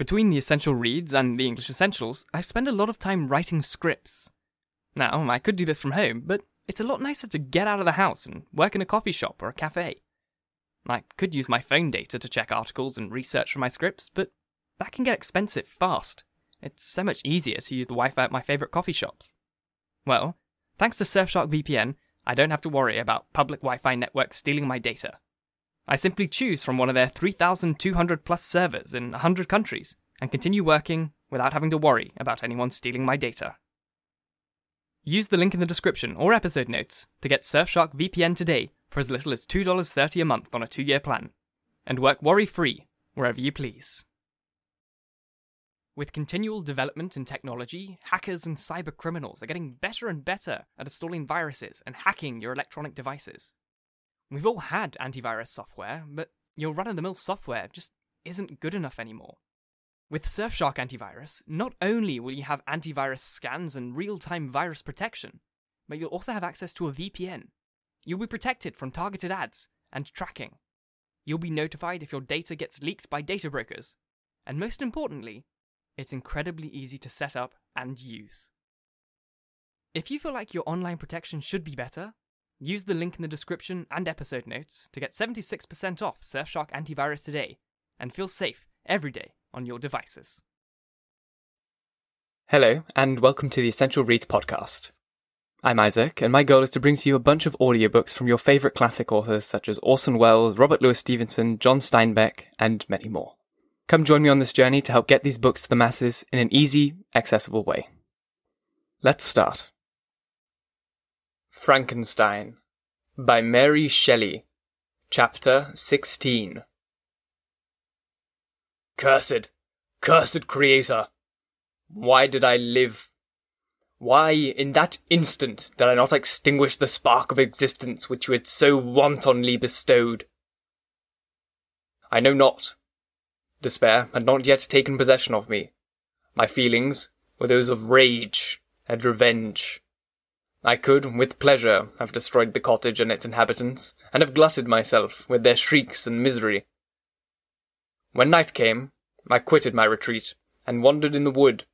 Between the essential reads and the English essentials, I spend a lot of time writing scripts. Now, I could do this from home, but it's a lot nicer to get out of the house and work in a coffee shop or a cafe. I could use my phone data to check articles and research for my scripts, but that can get expensive fast. It's so much easier to use the Wi Fi at my favourite coffee shops. Well, thanks to Surfshark VPN, I don't have to worry about public Wi Fi networks stealing my data. I simply choose from one of their 3,200 plus servers in 100 countries and continue working without having to worry about anyone stealing my data. Use the link in the description or episode notes to get Surfshark VPN today for as little as $2.30 a month on a two year plan, and work worry free wherever you please. With continual development in technology, hackers and cyber criminals are getting better and better at installing viruses and hacking your electronic devices. We've all had antivirus software, but your run of the mill software just isn't good enough anymore. With Surfshark Antivirus, not only will you have antivirus scans and real time virus protection, but you'll also have access to a VPN. You'll be protected from targeted ads and tracking. You'll be notified if your data gets leaked by data brokers. And most importantly, it's incredibly easy to set up and use. If you feel like your online protection should be better, use the link in the description and episode notes to get 76% off Surfshark Antivirus today and feel safe every day on your devices. Hello, and welcome to the Essential Reads podcast. I'm Isaac, and my goal is to bring to you a bunch of audiobooks from your favourite classic authors such as Orson Welles, Robert Louis Stevenson, John Steinbeck, and many more. Come join me on this journey to help get these books to the masses in an easy, accessible way. Let's start. Frankenstein by Mary Shelley, Chapter 16. Cursed, cursed creator! Why did I live? Why, in that instant, did I not extinguish the spark of existence which you had so wantonly bestowed? I know not. Despair had not yet taken possession of me. My feelings were those of rage and revenge. I could, with pleasure, have destroyed the cottage and its inhabitants, and have glutted myself with their shrieks and misery. When night came, I quitted my retreat, and wandered in the wood,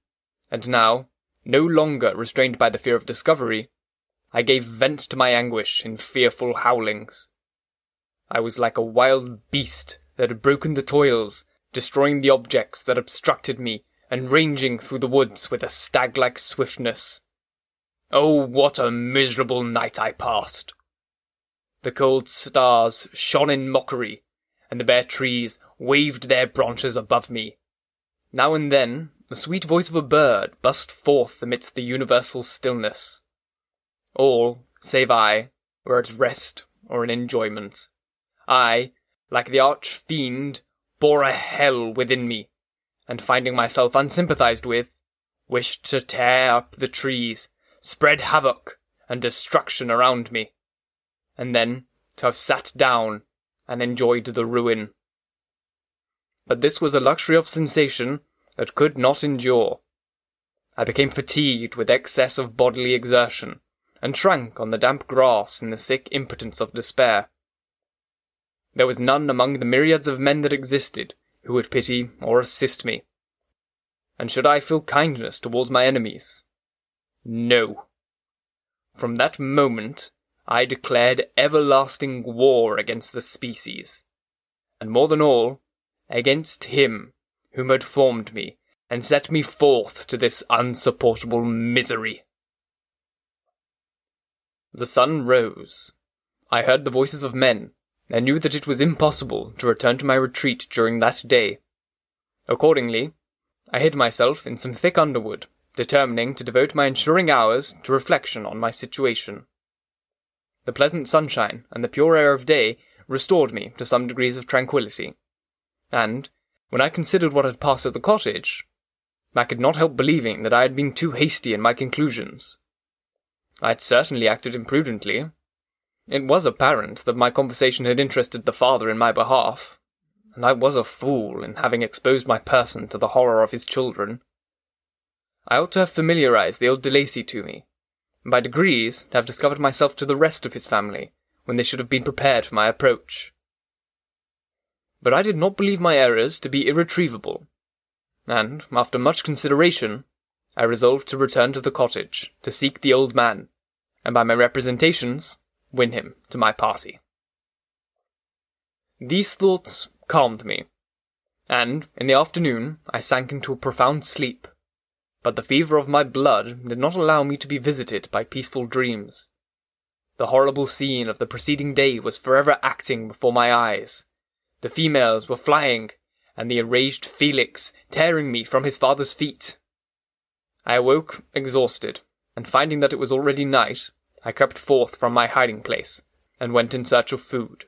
and now, no longer restrained by the fear of discovery, I gave vent to my anguish in fearful howlings. I was like a wild beast that had broken the toils, destroying the objects that obstructed me, and ranging through the woods with a stag-like swiftness. Oh, what a miserable night I passed! The cold stars shone in mockery, and the bare trees waved their branches above me. Now and then, the sweet voice of a bird burst forth amidst the universal stillness. All, save I, were at rest or in enjoyment. I, like the arch fiend, bore a hell within me, and finding myself unsympathized with, wished to tear up the trees spread havoc and destruction around me, and then to have sat down and enjoyed the ruin. But this was a luxury of sensation that could not endure. I became fatigued with excess of bodily exertion, and shrank on the damp grass in the sick impotence of despair. There was none among the myriads of men that existed who would pity or assist me. And should I feel kindness towards my enemies, no. From that moment, I declared everlasting war against the species, and more than all, against him whom had formed me and set me forth to this unsupportable misery. The sun rose. I heard the voices of men, and knew that it was impossible to return to my retreat during that day. Accordingly, I hid myself in some thick underwood determining to devote my ensuing hours to reflection on my situation. The pleasant sunshine and the pure air of day restored me to some degrees of tranquillity, and, when I considered what had passed at the cottage, I could not help believing that I had been too hasty in my conclusions. I had certainly acted imprudently. It was apparent that my conversation had interested the father in my behalf, and I was a fool in having exposed my person to the horror of his children. I ought to have familiarized the old De Lacey to me, and by degrees to have discovered myself to the rest of his family, when they should have been prepared for my approach. But I did not believe my errors to be irretrievable. and, after much consideration, I resolved to return to the cottage to seek the old man, and by my representations, win him to my party. These thoughts calmed me, and in the afternoon I sank into a profound sleep. But the fever of my blood did not allow me to be visited by peaceful dreams. The horrible scene of the preceding day was forever acting before my eyes. The females were flying, and the enraged Felix tearing me from his father's feet. I awoke exhausted, and finding that it was already night, I crept forth from my hiding place, and went in search of food.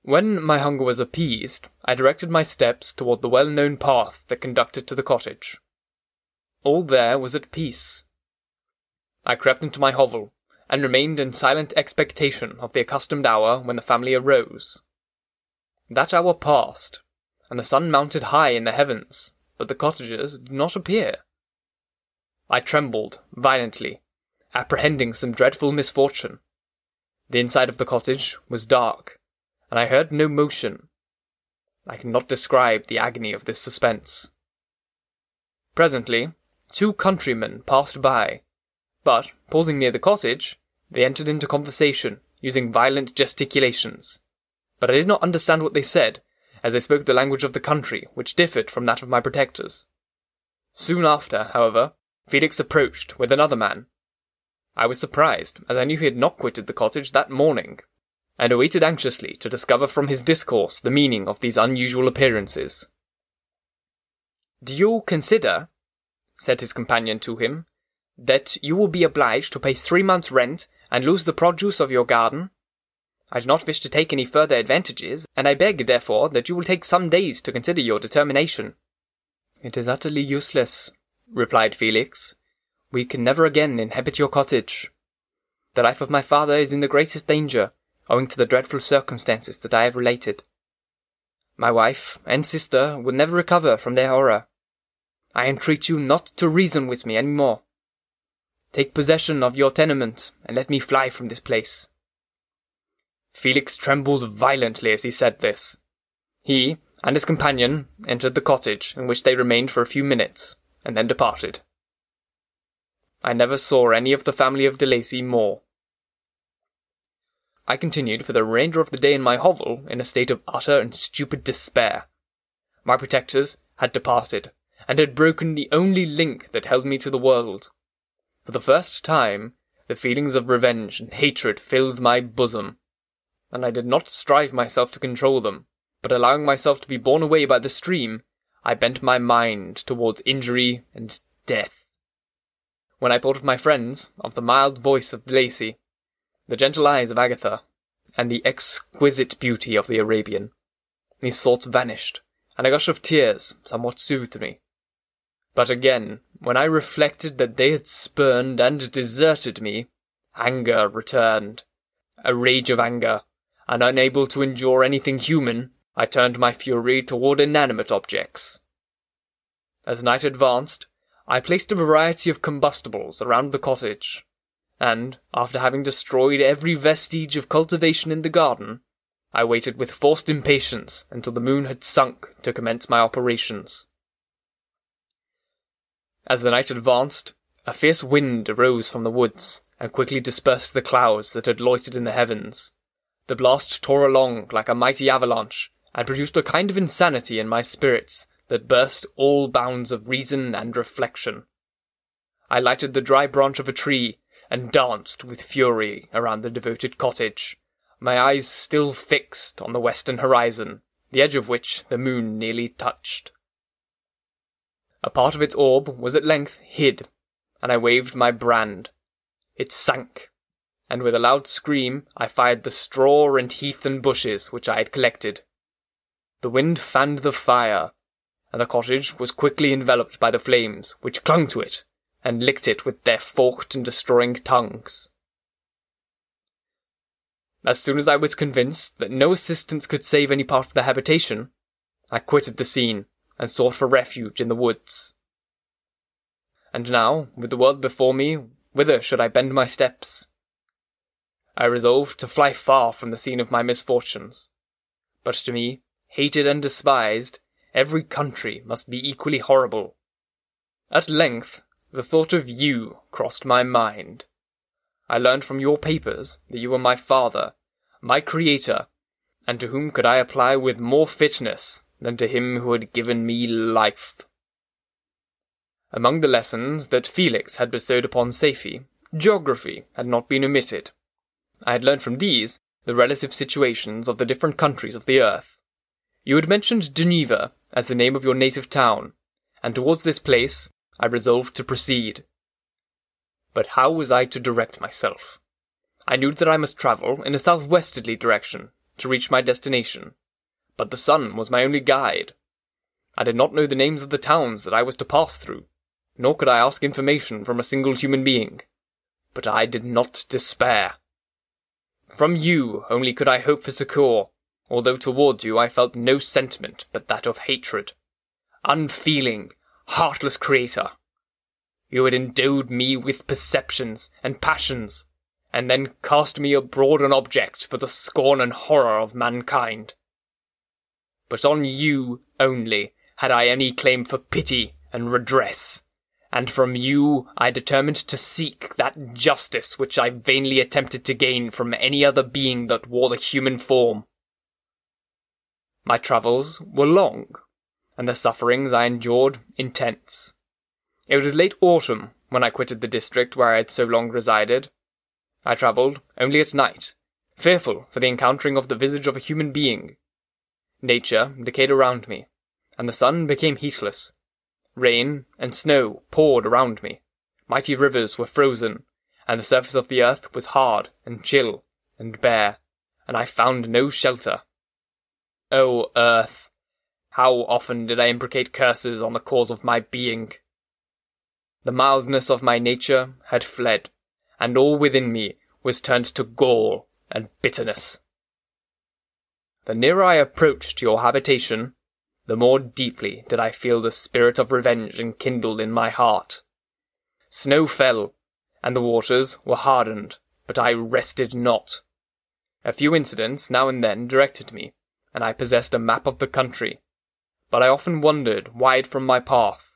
When my hunger was appeased, I directed my steps toward the well-known path that conducted to the cottage. All there was at peace. I crept into my hovel, and remained in silent expectation of the accustomed hour when the family arose. That hour passed, and the sun mounted high in the heavens, but the cottagers did not appear. I trembled violently, apprehending some dreadful misfortune. The inside of the cottage was dark, and I heard no motion. I cannot describe the agony of this suspense. Presently, two countrymen passed by, but, pausing near the cottage, they entered into conversation, using violent gesticulations. But I did not understand what they said, as they spoke the language of the country, which differed from that of my protectors. Soon after, however, Felix approached with another man. I was surprised, as I knew he had not quitted the cottage that morning, and awaited anxiously to discover from his discourse the meaning of these unusual appearances. Do you consider, said his companion to him, that you will be obliged to pay three months' rent and lose the produce of your garden? I do not wish to take any further advantages, and I beg, therefore, that you will take some days to consider your determination. It is utterly useless, replied Felix. We can never again inhabit your cottage. The life of my father is in the greatest danger, owing to the dreadful circumstances that I have related. My wife and sister will never recover from their horror. I entreat you not to reason with me any more. Take possession of your tenement, and let me fly from this place. Felix trembled violently as he said this. He and his companion entered the cottage, in which they remained for a few minutes, and then departed. I never saw any of the family of De Lacey more. I continued for the remainder of the day in my hovel in a state of utter and stupid despair. My protectors had departed, and had broken the only link that held me to the world. For the first time, the feelings of revenge and hatred filled my bosom, and I did not strive myself to control them, but allowing myself to be borne away by the stream, I bent my mind towards injury and death. When I thought of my friends, of the mild voice of Lacy, the gentle eyes of Agatha, and the exquisite beauty of the Arabian. These thoughts vanished, and a gush of tears somewhat soothed me. But again, when I reflected that they had spurned and deserted me, anger returned. A rage of anger, and unable to endure anything human, I turned my fury toward inanimate objects. As night advanced, I placed a variety of combustibles around the cottage, and, after having destroyed every vestige of cultivation in the garden, I waited with forced impatience until the moon had sunk to commence my operations. As the night advanced, a fierce wind arose from the woods and quickly dispersed the clouds that had loitered in the heavens. The blast tore along like a mighty avalanche and produced a kind of insanity in my spirits that burst all bounds of reason and reflection. I lighted the dry branch of a tree and danced with fury around the devoted cottage, my eyes still fixed on the western horizon, the edge of which the moon nearly touched. A part of its orb was at length hid, and I waved my brand. It sank, and with a loud scream I fired the straw and heath and bushes which I had collected. The wind fanned the fire, and the cottage was quickly enveloped by the flames, which clung to it and licked it with their forked and destroying tongues. As soon as I was convinced that no assistance could save any part of the habitation, I quitted the scene and sought for refuge in the woods. And now, with the world before me, whither should I bend my steps? I resolved to fly far from the scene of my misfortunes. But to me, hated and despised, every country must be equally horrible. At length, the thought of you crossed my mind. I learned from your papers that you were my father, my creator, and to whom could I apply with more fitness than to him who had given me life? Among the lessons that Felix had bestowed upon Safie, geography had not been omitted. I had learned from these the relative situations of the different countries of the earth. You had mentioned Geneva as the name of your native town, and towards this place I resolved to proceed. But how was I to direct myself? I knew that I must travel in a southwesterly direction to reach my destination, but the sun was my only guide. I did not know the names of the towns that I was to pass through, nor could I ask information from a single human being. But I did not despair. From you only could I hope for succour, although towards you I felt no sentiment but that of hatred. Unfeeling, heartless creator! You had endowed me with perceptions and passions, and then cast me abroad an object for the scorn and horror of mankind. But on you only had I any claim for pity and redress, and from you I determined to seek that justice which I vainly attempted to gain from any other being that wore the human form. My travels were long, and the sufferings I endured intense. It was late autumn when I quitted the district where I had so long resided. I travelled only at night, fearful for the encountering of the visage of a human being. Nature decayed around me, and the sun became heatless. Rain and snow poured around me. Mighty rivers were frozen, and the surface of the earth was hard and chill and bare, and I found no shelter. O earth, how often did I imprecate curses on the cause of my being! The mildness of my nature had fled, and all within me was turned to gall and bitterness. The nearer I approached your habitation, the more deeply did I feel the spirit of revenge enkindled in my heart. Snow fell, and the waters were hardened, but I rested not. A few incidents now and then directed me, and I possessed a map of the country, but I often wandered wide from my path.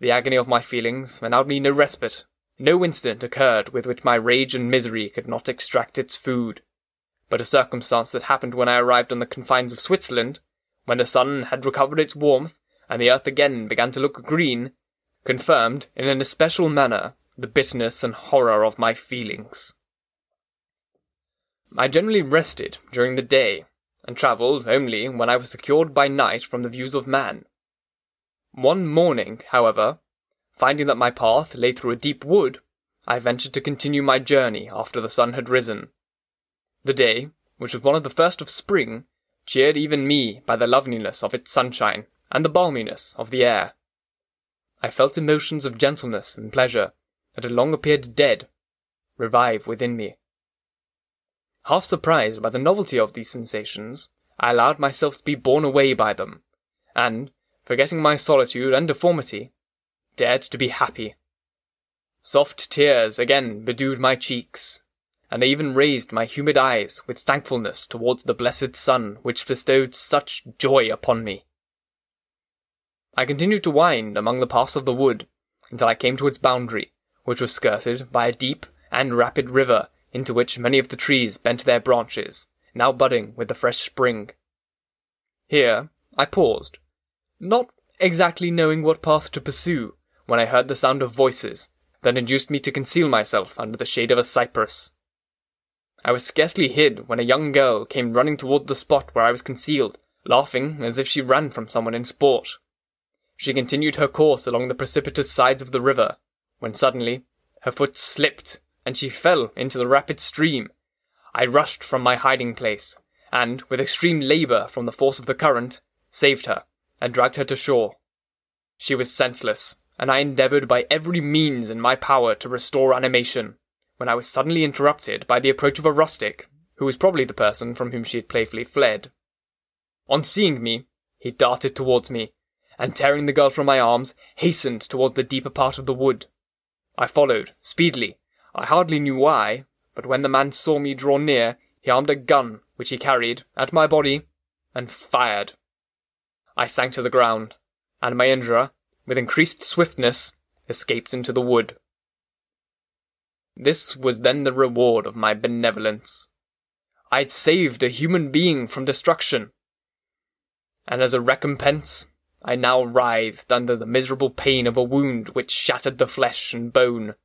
The agony of my feelings allowed me no respite. No incident occurred with which my rage and misery could not extract its food. But a circumstance that happened when I arrived on the confines of Switzerland, when the sun had recovered its warmth, and the earth again began to look green, confirmed, in an especial manner, the bitterness and horror of my feelings. I generally rested during the day, and travelled only when I was secured by night from the views of man. One morning, however, finding that my path lay through a deep wood, I ventured to continue my journey after the sun had risen. The day, which was one of the first of spring, cheered even me by the loveliness of its sunshine and the balminess of the air. I felt emotions of gentleness and pleasure that had long appeared dead revive within me. Half surprised by the novelty of these sensations, I allowed myself to be borne away by them, and, forgetting my solitude and deformity, dared to be happy. Soft tears again bedewed my cheeks, and they even raised my humid eyes with thankfulness towards the blessed sun which bestowed such joy upon me. I continued to wind among the paths of the wood until I came to its boundary, which was skirted by a deep and rapid river into which many of the trees bent their branches, now budding with the fresh spring. Here I paused, not exactly knowing what path to pursue, when I heard the sound of voices that induced me to conceal myself under the shade of a cypress. I was scarcely hid when a young girl came running toward the spot where I was concealed, laughing as if she ran from someone in sport. She continued her course along the precipitous sides of the river, when suddenly her foot slipped and she fell into the rapid stream. I rushed from my hiding place, and, with extreme labour from the force of the current, saved her, and dragged her to shore. She was senseless, and I endeavoured by every means in my power to restore animation, when I was suddenly interrupted by the approach of a rustic, who was probably the person from whom she had playfully fled. On seeing me, he darted towards me, and tearing the girl from my arms, hastened toward the deeper part of the wood. I followed, speedily, I hardly knew why, but when the man saw me draw near, he armed a gun which he carried at my body and fired. I sank to the ground, and my injurer, with increased swiftness, escaped into the wood. This was then the reward of my benevolence. I had saved a human being from destruction, and as a recompense, I now writhed under the miserable pain of a wound which shattered the flesh and bone.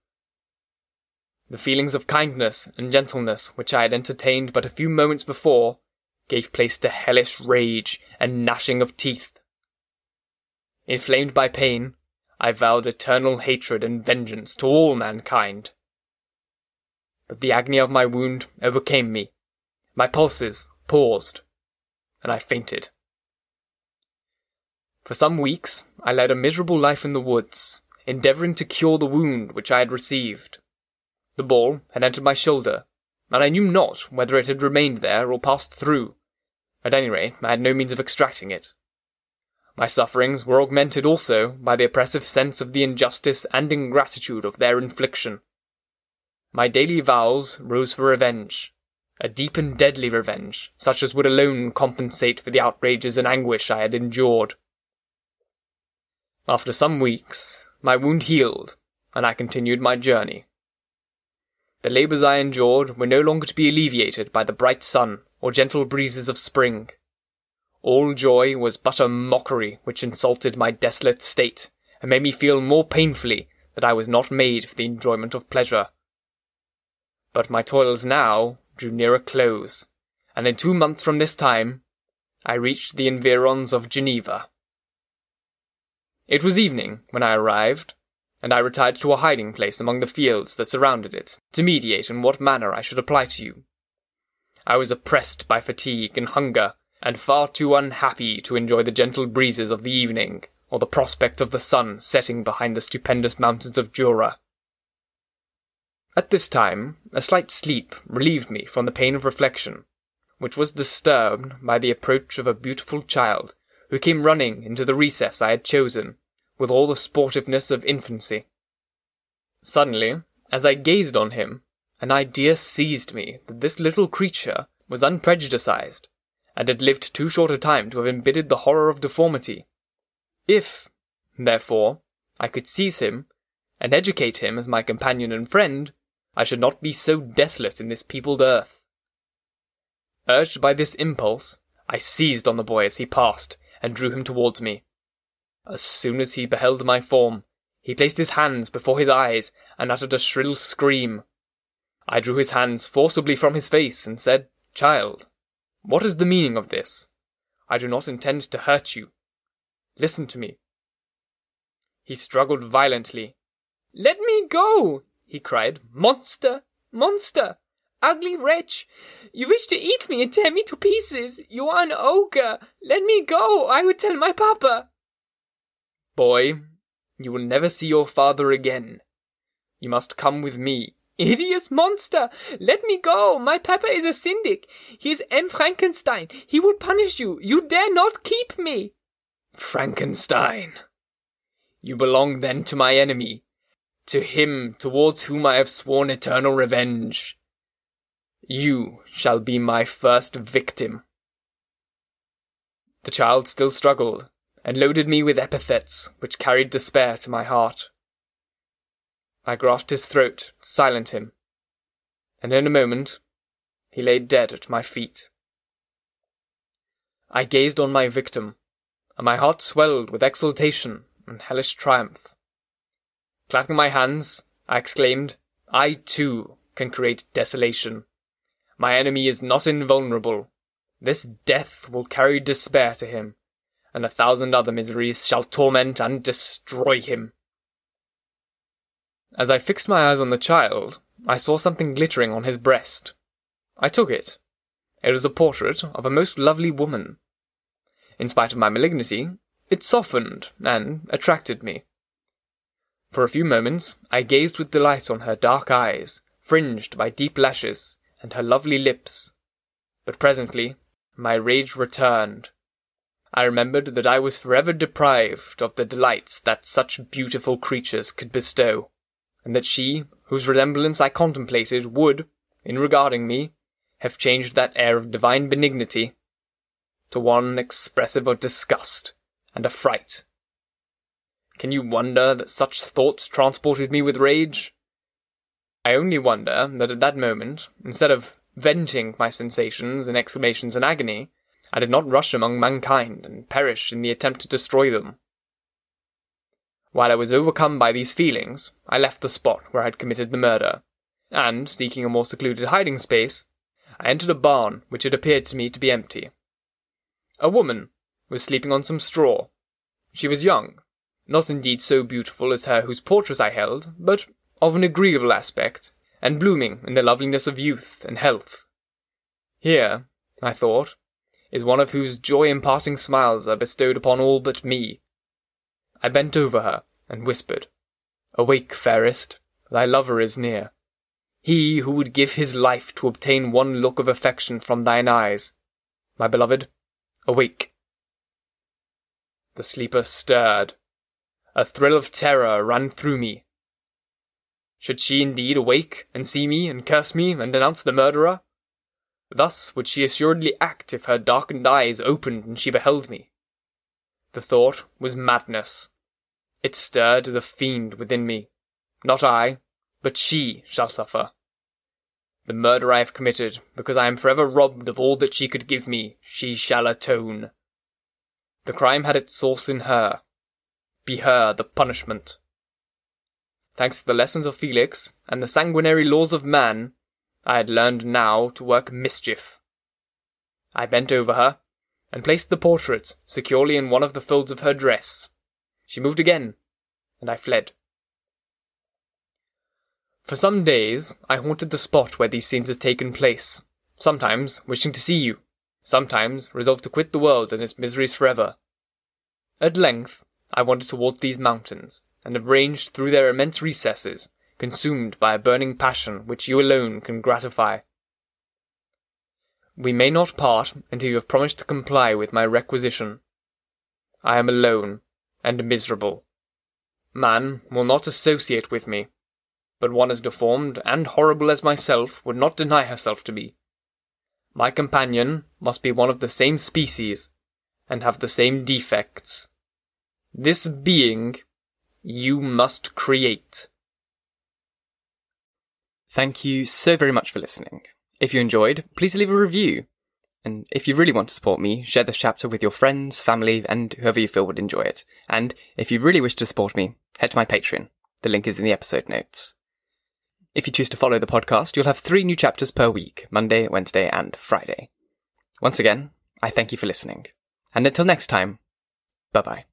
The feelings of kindness and gentleness which I had entertained but a few moments before gave place to hellish rage and gnashing of teeth. Inflamed by pain, I vowed eternal hatred and vengeance to all mankind. But the agony of my wound overcame me. My pulses paused, and I fainted. For some weeks I led a miserable life in the woods, endeavouring to cure the wound which I had received. The ball had entered my shoulder, and I knew not whether it had remained there or passed through. At any rate, I had no means of extracting it. My sufferings were augmented also by the oppressive sense of the injustice and ingratitude of their infliction. My daily vows rose for revenge, a deep and deadly revenge, such as would alone compensate for the outrages and anguish I had endured. After some weeks, my wound healed, and I continued my journey. The labours I endured were no longer to be alleviated by the bright sun or gentle breezes of spring. All joy was but a mockery which insulted my desolate state, and made me feel more painfully that I was not made for the enjoyment of pleasure. But my toils now drew near a close, and in two months from this time I reached the environs of Geneva. It was evening when I arrived, and I retired to a hiding place among the fields that surrounded it, to meditate in what manner I should apply to you. I was oppressed by fatigue and hunger, and far too unhappy to enjoy the gentle breezes of the evening, or the prospect of the sun setting behind the stupendous mountains of Jura. At this time, a slight sleep relieved me from the pain of reflection, which was disturbed by the approach of a beautiful child who came running into the recess I had chosen, with all the sportiveness of infancy. Suddenly, as I gazed on him, an idea seized me that this little creature was unprejudiced, and had lived too short a time to have embittered the horror of deformity. If, therefore, I could seize him, and educate him as my companion and friend, I should not be so desolate in this peopled earth. Urged by this impulse, I seized on the boy as he passed, and drew him towards me. As soon as he beheld my form, he placed his hands before his eyes and uttered a shrill scream. I drew his hands forcibly from his face and said, Child, what is the meaning of this? I do not intend to hurt you. Listen to me. He struggled violently. Let me go, he cried. Monster! Monster! Ugly wretch! You wish to eat me and tear me to pieces! You are an ogre! Let me go! I will tell my papa! Boy, you will never see your father again. You must come with me. Hideous monster! Let me go! My papa is a syndic. He is M. Frankenstein. He will punish you. You dare not keep me. Frankenstein! You belong then to my enemy, to him towards whom I have sworn eternal revenge. You shall be my first victim. The child still struggled, and loaded me with epithets which carried despair to my heart. I grasped his throat to him, and in a moment he lay dead at my feet. I gazed on my victim, and my heart swelled with exultation and hellish triumph. Clapping my hands, I exclaimed, I too can create desolation. My enemy is not invulnerable. This death will carry despair to him, and a thousand other miseries shall torment and destroy him. As I fixed my eyes on the child, I saw something glittering on his breast. I took it. It was a portrait of a most lovely woman. In spite of my malignity, it softened and attracted me. For a few moments I gazed with delight on her dark eyes, fringed by deep lashes, and her lovely lips. But presently my rage returned. I remembered that I was forever deprived of the delights that such beautiful creatures could bestow, and that she, whose resemblance I contemplated, would, in regarding me, have changed that air of divine benignity to one expressive of disgust and a fright. Can you wonder that such thoughts transported me with rage? I only wonder that at that moment, instead of venting my sensations in exclamations and agony, I did not rush among mankind and perish in the attempt to destroy them. While I was overcome by these feelings, I left the spot where I had committed the murder, and, seeking a more secluded hiding space, I entered a barn which had appeared to me to be empty. A woman was sleeping on some straw. She was young, not indeed so beautiful as her whose portrait I held, but of an agreeable aspect, and blooming in the loveliness of youth and health. Here, I thought, is one of whose joy-imparting smiles are bestowed upon all but me. I bent over her and whispered, Awake, fairest, thy lover is near. He who would give his life to obtain one look of affection from thine eyes. My beloved, awake. The sleeper stirred. A thrill of terror ran through me. Should she indeed awake and see me and curse me and denounce the murderer? Thus would she assuredly act if her darkened eyes opened and she beheld me. The thought was madness. It stirred the fiend within me. Not I, but she shall suffer. The murder I have committed, because I am forever robbed of all that she could give me, she shall atone. The crime had its source in her. Be her the punishment. Thanks to the lessons of Felix and the sanguinary laws of man, I had learned now to work mischief. I bent over her and placed the portrait securely in one of the folds of her dress. She moved again, and I fled. For some days I haunted the spot where these scenes had taken place, sometimes wishing to see you, sometimes resolved to quit the world and its miseries forever. At length I wandered towards these mountains, and have ranged through their immense recesses, consumed by a burning passion which you alone can gratify. We may not part until you have promised to comply with my requisition. I am alone and miserable. Man will not associate with me, but one as deformed and horrible as myself would not deny herself to me. My companion must be one of the same species, and have the same defects. This being you must create. Thank you so very much for listening. If you enjoyed, please leave a review. And if you really want to support me, share this chapter with your friends, family, and whoever you feel would enjoy it. And if you really wish to support me, head to my Patreon. The link is in the episode notes. If you choose to follow the podcast, you'll have three new chapters per week Monday, Wednesday, and Friday. Once again, I thank you for listening. And until next time, bye bye.